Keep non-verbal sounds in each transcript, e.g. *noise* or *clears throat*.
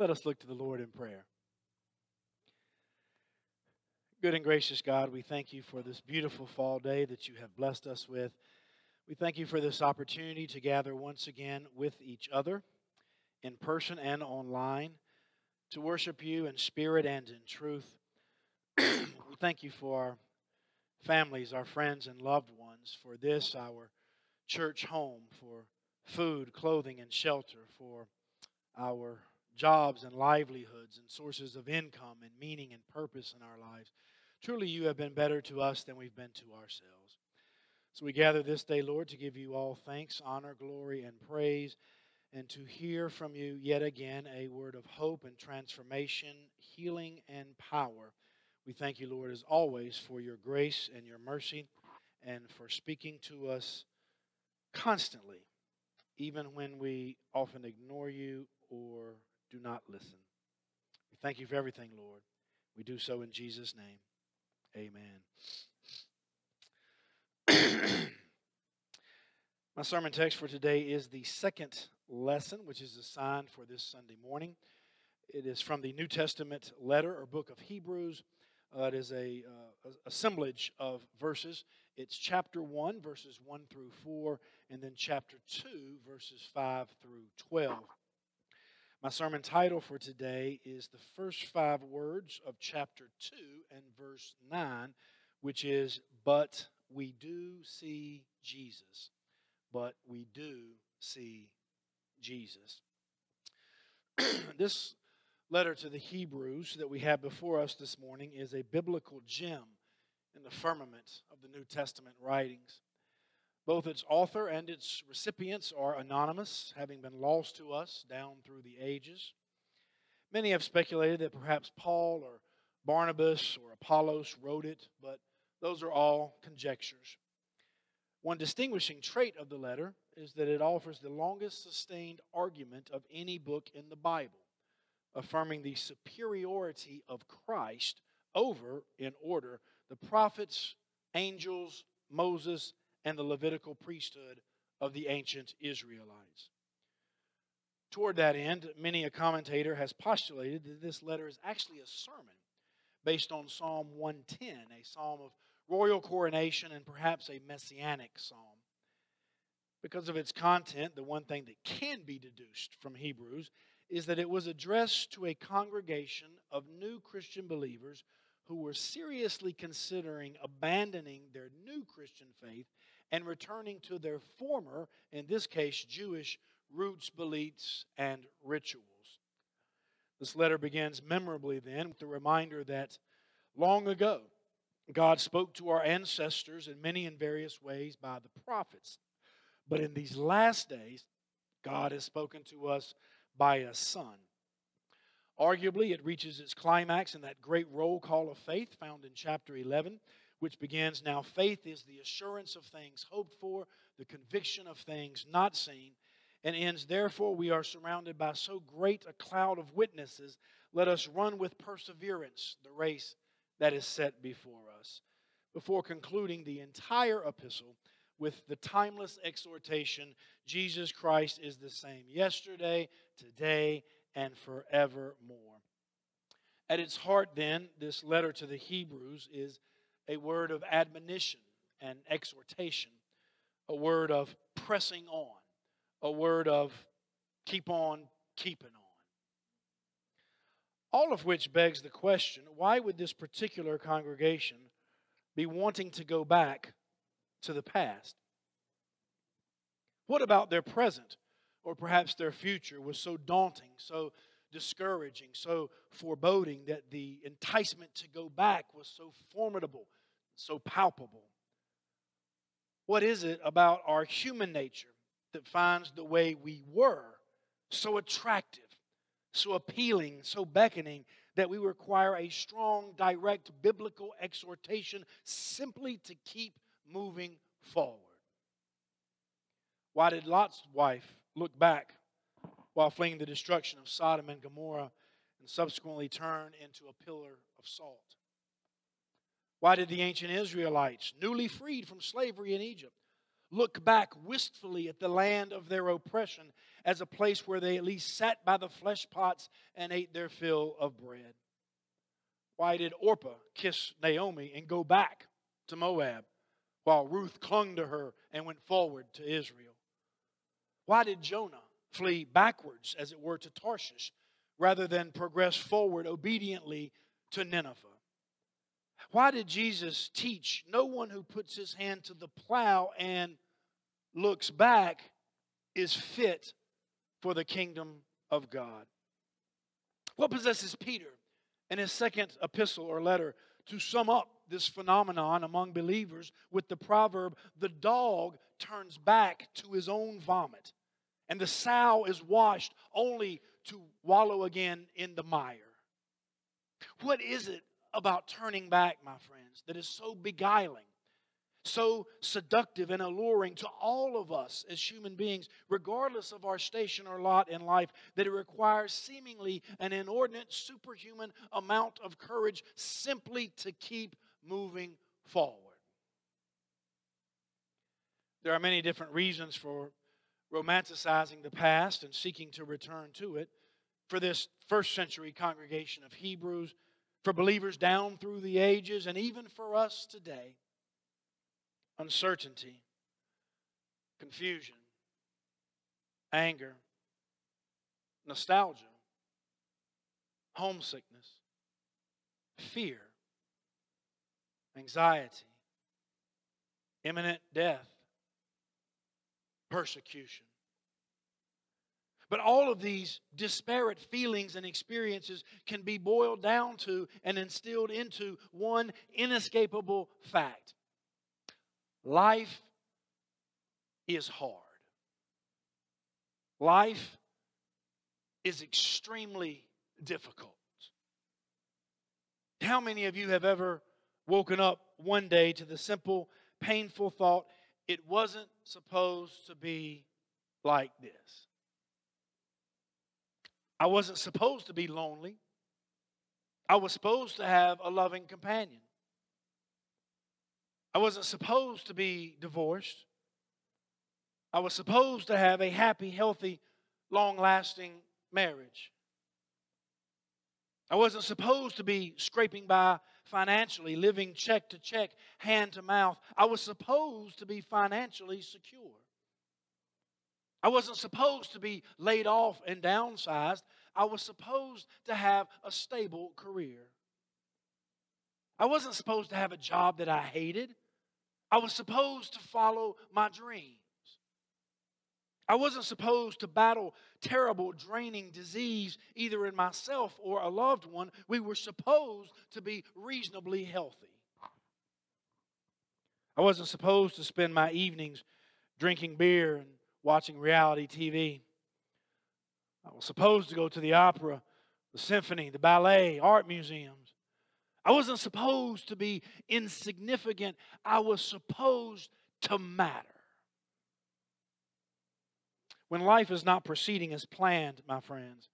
Let us look to the Lord in prayer. Good and gracious God, we thank you for this beautiful fall day that you have blessed us with. We thank you for this opportunity to gather once again with each other, in person and online, to worship you in spirit and in truth. *clears throat* we thank you for our families, our friends, and loved ones, for this, our church home, for food, clothing, and shelter, for our jobs and livelihoods and sources of income and meaning and purpose in our lives. Truly, you have been better to us than we've been to ourselves. So we gather this day, Lord, to give you all thanks, honor, glory, and praise, and to hear from you yet again a word of hope and transformation, healing, and power. We thank you, Lord, as always, for your grace and your mercy, and for speaking to us constantly, even when we often ignore you or do not listen. We thank you for everything, Lord. We do so in Jesus' name. Amen. *clears throat* My sermon text for today is the second lesson, which is assigned for this Sunday morning. It is from the New Testament letter or book of Hebrews. Uh, it is a uh, assemblage of verses. It's chapter 1, verses 1 through 4, and then chapter 2, verses 5 through 12. My sermon title for today is the first five words of chapter 2 and verse 9, which is, But we do see Jesus. But we do see Jesus. *clears throat* this letter to the Hebrews that we have before us this morning is a biblical gem in the firmament of the New Testament writings. Both its author and its recipients are anonymous, having been lost to us down through the ages. Many have speculated that perhaps Paul or Barnabas or Apollos wrote it, but those are all conjectures. One distinguishing trait of the letter is that it offers the longest sustained argument of any book in the Bible, affirming the superiority of Christ over, in order, the prophets, angels, Moses, and the Levitical priesthood of the ancient Israelites. Toward that end, many a commentator has postulated that this letter is actually a sermon based on Psalm 110, a psalm of royal coronation and perhaps a messianic psalm. Because of its content, the one thing that can be deduced from Hebrews is that it was addressed to a congregation of new Christian believers who were seriously considering abandoning their new Christian faith and returning to their former, in this case, Jewish roots, beliefs, and rituals. This letter begins memorably then with the reminder that long ago, God spoke to our ancestors in many and various ways by the prophets. But in these last days, God has spoken to us by a son. Arguably, it reaches its climax in that great roll call of faith found in chapter 11, which begins Now faith is the assurance of things hoped for, the conviction of things not seen, and ends Therefore we are surrounded by so great a cloud of witnesses. Let us run with perseverance the race that is set before us. Before concluding the entire epistle with the timeless exhortation Jesus Christ is the same yesterday, today, and forevermore. At its heart, then, this letter to the Hebrews is a word of admonition and exhortation, a word of pressing on, a word of keep on keeping on. All of which begs the question why would this particular congregation be wanting to go back to the past? What about their present or perhaps their future was so daunting, so discouraging, so foreboding that the enticement to go back was so formidable, so palpable? What is it about our human nature that finds the way we were so attractive, so appealing, so beckoning that we require a strong, direct biblical exhortation simply to keep moving forward? Why did Lot's wife look back while fleeing the destruction of Sodom and Gomorrah and subsequently turn into a pillar of salt? Why did the ancient Israelites, newly freed from slavery in Egypt, look back wistfully at the land of their oppression as a place where they at least sat by the flesh pots and ate their fill of bread? Why did Orpah kiss Naomi and go back to Moab while Ruth clung to her and went forward to Israel? Why did Jonah flee backwards, as it were, to Tarshish rather than progress forward obediently to Nineveh? Why did Jesus teach no one who puts his hand to the plow and looks back is fit for the kingdom of God? What possesses Peter in his second epistle or letter to sum up this phenomenon among believers with the proverb, the dog turns back to his own vomit, and the sow is washed only to wallow again in the mire? What is it about turning back, my friends, that is so beguiling, so seductive and alluring to all of us as human beings, regardless of our station or lot in life, that it requires seemingly an inordinate, superhuman amount of courage simply to keep moving forward. There are many different reasons for romanticizing the past and seeking to return to it. For this first century congregation of Hebrews, for believers down through the ages, and even for us today. Uncertainty, confusion, anger, nostalgia, homesickness, fear, anxiety, imminent death, persecution. But all of these disparate feelings and experiences can be boiled down to and instilled into one inescapable fact life is hard. Life is extremely difficult. How many of you have ever woken up one day to the simple, painful thought, it wasn't supposed to be like this? I wasn't supposed to be lonely. I was supposed to have a loving companion. I wasn't supposed to be divorced. I was supposed to have a happy, healthy, long lasting marriage. I wasn't supposed to be scraping by financially, living check to check, hand to mouth. I was supposed to be financially secure. I wasn't supposed to be laid off and downsized. I was supposed to have a stable career. I wasn't supposed to have a job that I hated. I was supposed to follow my dreams. I wasn't supposed to battle terrible, draining disease either in myself or a loved one. We were supposed to be reasonably healthy. I wasn't supposed to spend my evenings drinking beer and watching reality TV. I was supposed to go to the opera, the symphony, the ballet, art museums. I wasn't supposed to be insignificant. I was supposed to matter. When life is not proceeding as planned, my friends,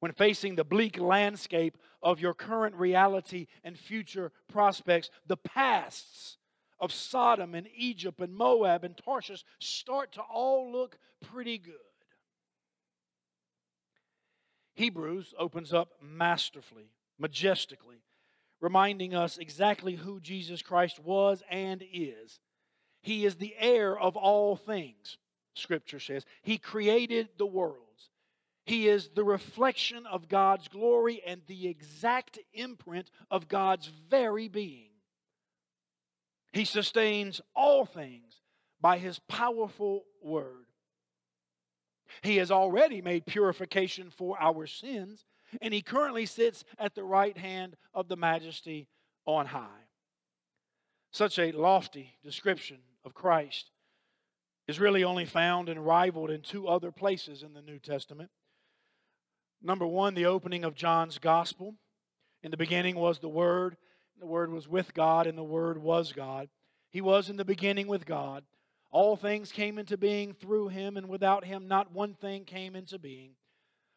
when facing the bleak landscape of your current reality and future prospects, the pasts of Sodom and Egypt and Moab and Tarshish start to all look pretty good. Hebrews opens up masterfully, majestically, reminding us exactly who Jesus Christ was and is. He is the heir of all things, Scripture says. He created the worlds. He is the reflection of God's glory and the exact imprint of God's very being. He sustains all things by his powerful word. He has already made purification for our sins, and he currently sits at the right hand of the majesty on high. Such a lofty description of Christ is really only found and rivaled in two other places in the New Testament. Number one, the opening of John's Gospel. In the beginning was the Word, the Word was with God, and the Word was God. He was in the beginning with God. All things came into being through him, and without him, not one thing came into being.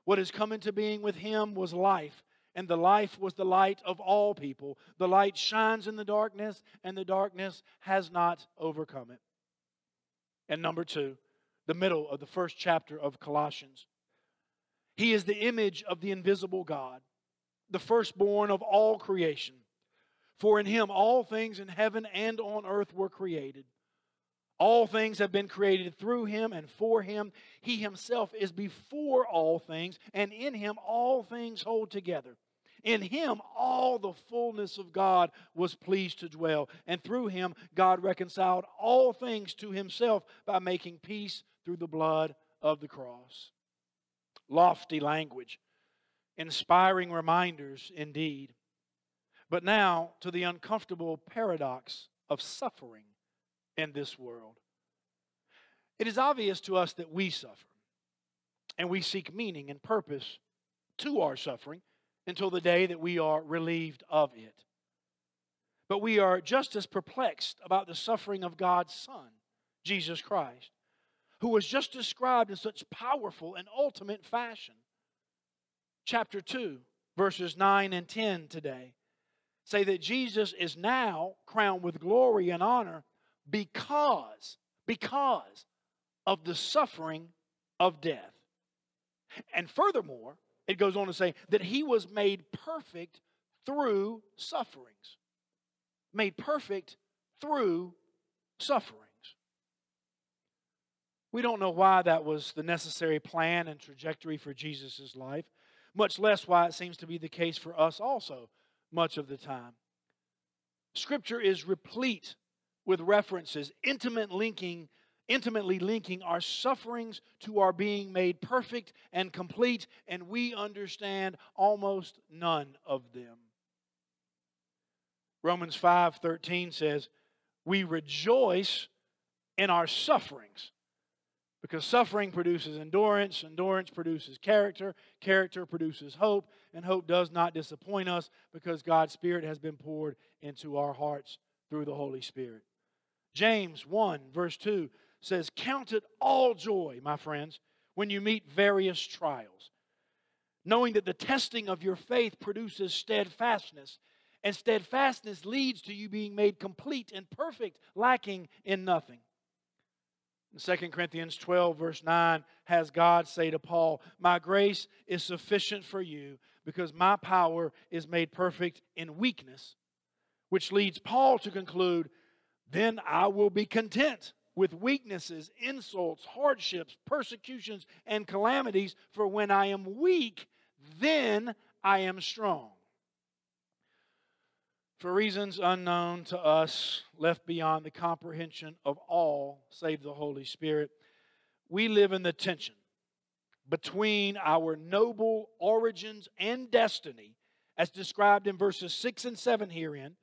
What has come into being with him was life, and the life was the light of all people. The light shines in the darkness, and the darkness has not overcome it. And number two, the middle of the first chapter of Colossians. He is the image of the invisible God, the firstborn of all creation. For in him all things in heaven and on earth were created. All things have been created through him and for him. He himself is before all things, and in him all things hold together. In him, all the fullness of God was pleased to dwell. And through him, God reconciled all things to himself by making peace through the blood of the cross. Lofty language, inspiring reminders indeed. But now to the uncomfortable paradox of suffering in this world. It is obvious to us that we suffer, and we seek meaning and purpose to our suffering until the day that we are relieved of it. But we are just as perplexed about the suffering of God's Son, Jesus Christ, who was just described in such powerful and ultimate fashion. Chapter 2, verses 9 and 10 today say that Jesus is now crowned with glory and honor because, because of the suffering of death. And furthermore, it goes on to say that he was made perfect through sufferings. Made perfect through sufferings. We don't know why that was the necessary plan and trajectory for Jesus' life, much less why it seems to be the case for us also much of the time. Scripture is replete with references, intimate linking intimately linking our sufferings to our being made perfect and complete, and we understand almost none of them. Romans 5:13 says, "We rejoice in our sufferings." Because suffering produces endurance, endurance produces character, character produces hope, and hope does not disappoint us because God's Spirit has been poured into our hearts through the Holy Spirit. James 1, verse 2 says, Count it all joy, my friends, when you meet various trials, knowing that the testing of your faith produces steadfastness, and steadfastness leads to you being made complete and perfect, lacking in nothing. In 2 Corinthians 12, verse 9, has God say to Paul, My grace is sufficient for you because my power is made perfect in weakness, which leads Paul to conclude, Then I will be content with weaknesses, insults, hardships, persecutions, and calamities, for when I am weak, then I am strong. For reasons unknown to us, left beyond the comprehension of all save the Holy Spirit, we live in the tension between our noble origins and destiny, as described in verses 6 and 7 herein,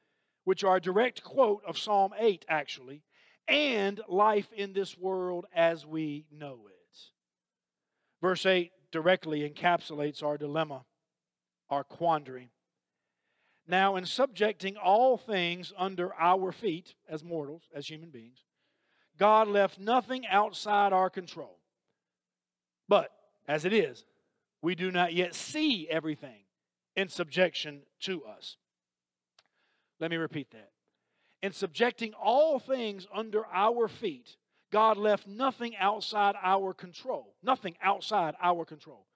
which are a direct quote of Psalm 8, actually, and life in this world as we know it. Verse 8 directly encapsulates our dilemma, our quandary. Now, in subjecting all things under our feet as mortals, as human beings, God left nothing outside our control. But, as it is, we do not yet see everything in subjection to us. Let me repeat that In subjecting all things under our feet, God left nothing outside our control. Nothing outside our control.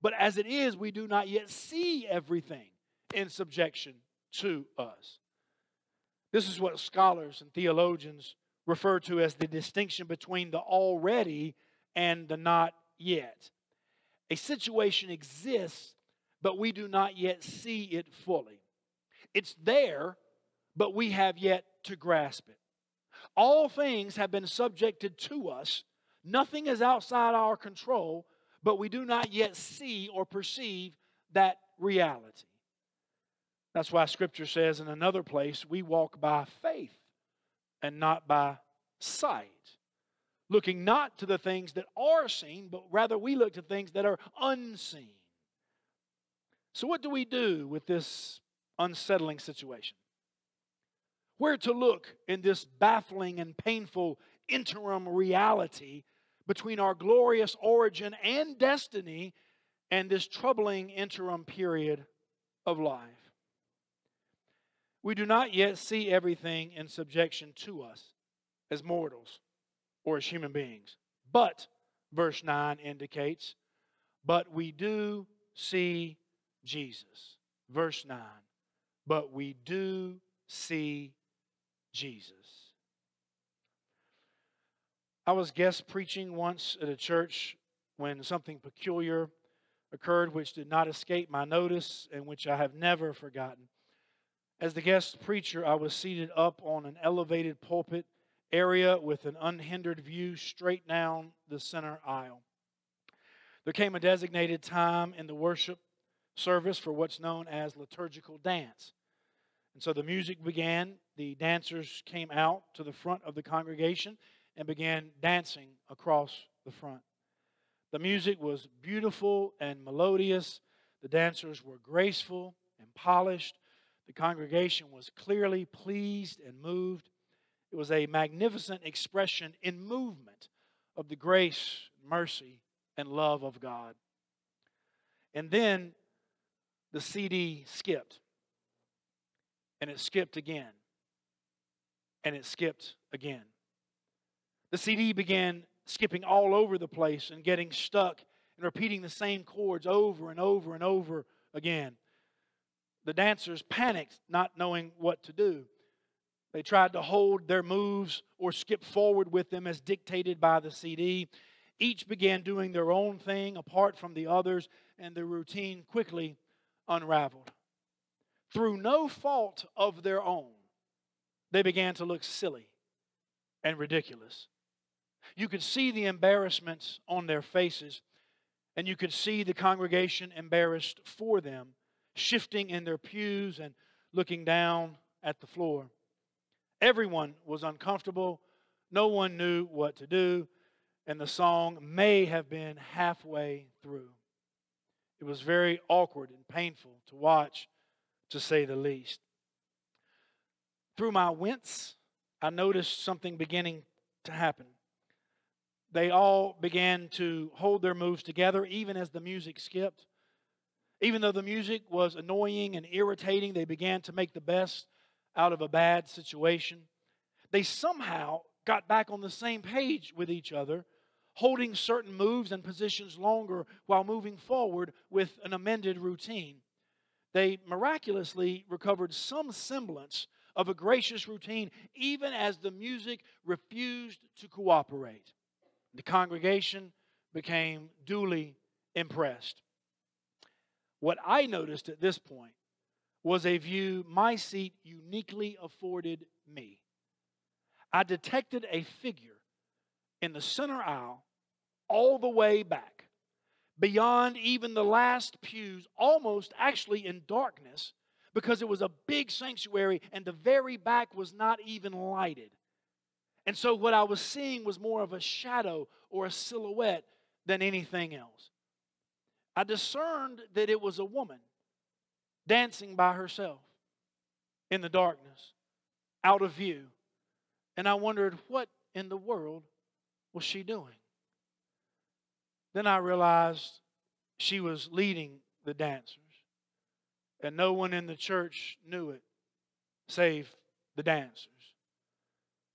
But as it is, we do not yet see everything in subjection to us. This is what scholars and theologians refer to as the distinction between the already and the not yet. A situation exists, but we do not yet see it fully. It's there, but we have yet to grasp it. All things have been subjected to us. Nothing is outside our control, but we do not yet see or perceive that reality. That's why Scripture says in another place, we walk by faith and not by sight. Looking not to the things that are seen, but rather we look to things that are unseen. So, what do we do with this unsettling situation? where to look in this baffling and painful interim reality between our glorious origin and destiny and this troubling interim period of life. We do not yet see everything in subjection to us as mortals. Or as human beings. But, verse 9 indicates, but we do see Jesus. Verse 9, but we do see Jesus. I was guest preaching once at a church when something peculiar occurred which did not escape my notice and which I have never forgotten. As the guest preacher, I was seated up on an elevated pulpit area with an unhindered view straight down the center aisle. There came a designated time in the worship service for what's known as liturgical dance. And so the music began, the dancers came out to the front of the congregation and began dancing across the front. The music was beautiful and melodious. The dancers were graceful and polished. The congregation was clearly pleased and moved. It was a magnificent expression in movement of the grace, mercy, and love of God. And then the CD skipped. And it skipped again. And it skipped again. The CD began skipping all over the place and getting stuck and repeating the same chords over and over and over again. The dancers panicked, not knowing what to do. They tried to hold their moves or skip forward with them as dictated by the CD. Each began doing their own thing apart from the others, and the routine quickly unraveled. Through no fault of their own, they began to look silly and ridiculous. You could see the embarrassments on their faces, and you could see the congregation embarrassed for them, shifting in their pews and looking down at the floor. Everyone was uncomfortable. No one knew what to do, and the song may have been halfway through. It was very awkward and painful to watch, to say the least. Through my wince, I noticed something beginning to happen. They all began to hold their moves together, even as the music skipped. Even though the music was annoying and irritating, they began to make the best out of a bad situation. They somehow got back on the same page with each other, holding certain moves and positions longer while moving forward with an amended routine. They miraculously recovered some semblance of a gracious routine, even as the music refused to cooperate. The congregation became duly impressed. What I noticed at this point was a view my seat uniquely afforded me. I detected a figure in the center aisle all the way back, beyond even the last pews, almost actually in darkness, because it was a big sanctuary and the very back was not even lighted. And so what I was seeing was more of a shadow or a silhouette than anything else. I discerned that it was a woman dancing by herself in the darkness, out of view. And I wondered, what in the world was she doing? Then I realized she was leading the dancers, and no one in the church knew it save the dancers.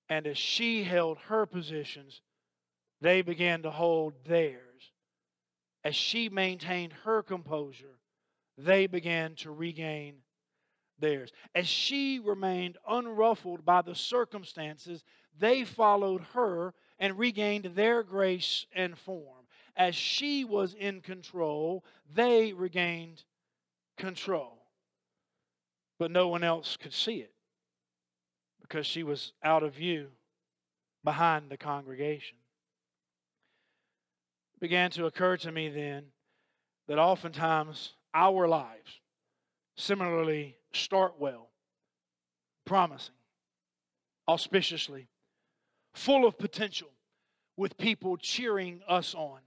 And as she held her positions, they began to hold theirs. As she maintained her composure, they began to regain theirs. As she remained unruffled by the circumstances, they followed her and regained their grace and form. As she was in control, they regained control. But no one else could see it because she was out of view behind the congregation. It began to occur to me then that oftentimes our lives similarly start well, promising, auspiciously, full of potential, with people cheering us on.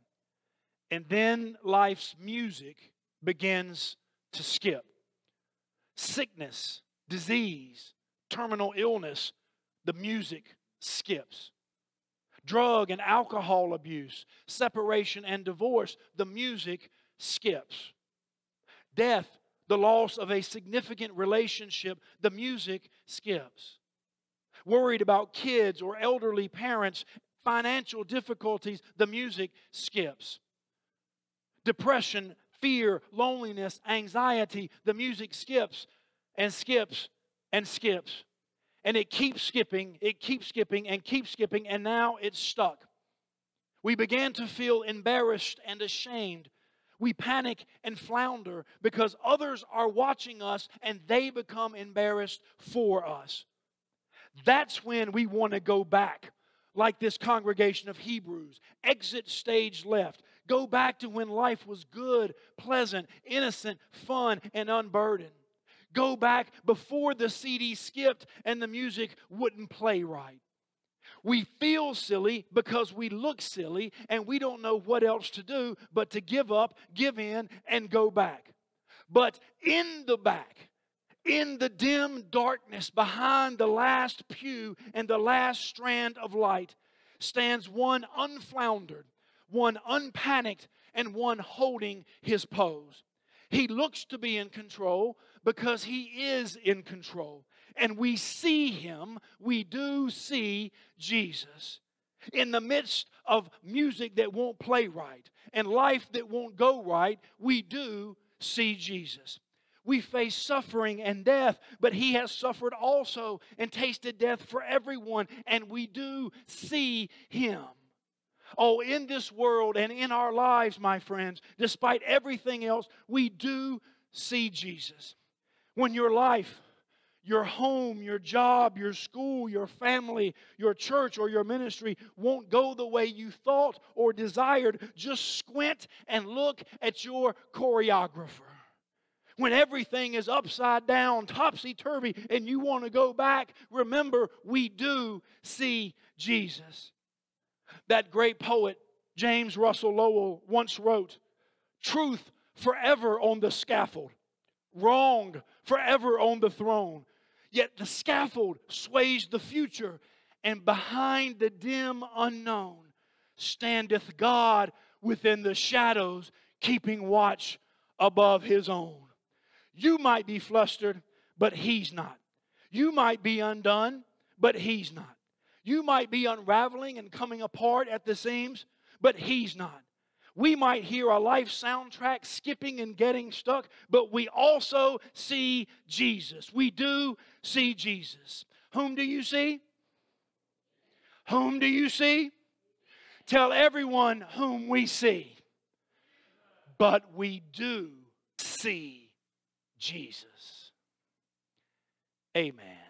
And then life's music begins to skip. Sickness, disease, terminal illness, the music skips. Drug and alcohol abuse, separation and divorce, the music skips. Death, the loss of a significant relationship, the music skips. Worried about kids or elderly parents, financial difficulties, the music skips. Depression, fear, loneliness, anxiety, the music skips and skips and skips. And it keeps skipping, it keeps skipping, and keeps skipping, and now it's stuck. We began to feel embarrassed and ashamed. We panic and flounder because others are watching us and they become embarrassed for us. That's when we want to go back, like this congregation of Hebrews. Exit stage left. Go back to when life was good, pleasant, innocent, fun, and unburdened. Go back before the CD skipped and the music wouldn't play right. We feel silly because we look silly and we don't know what else to do but to give up, give in, and go back. But in the back, in the dim darkness behind the last pew and the last strand of light stands one unfloundered, one unpanicked, and one holding his pose. He looks to be in control because he is in control. And we see him, we do see Jesus. In the midst of music that won't play right and life that won't go right, we do see Jesus. We face suffering and death, but He has suffered also and tasted death for everyone, and we do see Him. Oh, in this world and in our lives, my friends, despite everything else, we do see Jesus. When your life, your home, your job, your school, your family, your church, or your ministry won't go the way you thought or desired, just squint and look at your choreographer when everything is upside down, topsy turvy, and you want to go back, remember we do see Jesus. That great poet, James Russell Lowell, once wrote Truth forever on the scaffold, wrong forever on the throne. Yet the scaffold sways the future, and behind the dim unknown standeth God within the shadows, keeping watch above his own. You might be flustered, but he's not. You might be undone, but he's not. You might be unraveling and coming apart at the seams, but he's not. We might hear a life soundtrack skipping and getting stuck, but we also see Jesus. We do see Jesus. Whom do you see? Whom do you see? Tell everyone whom we see. But we do see Jesus. Amen.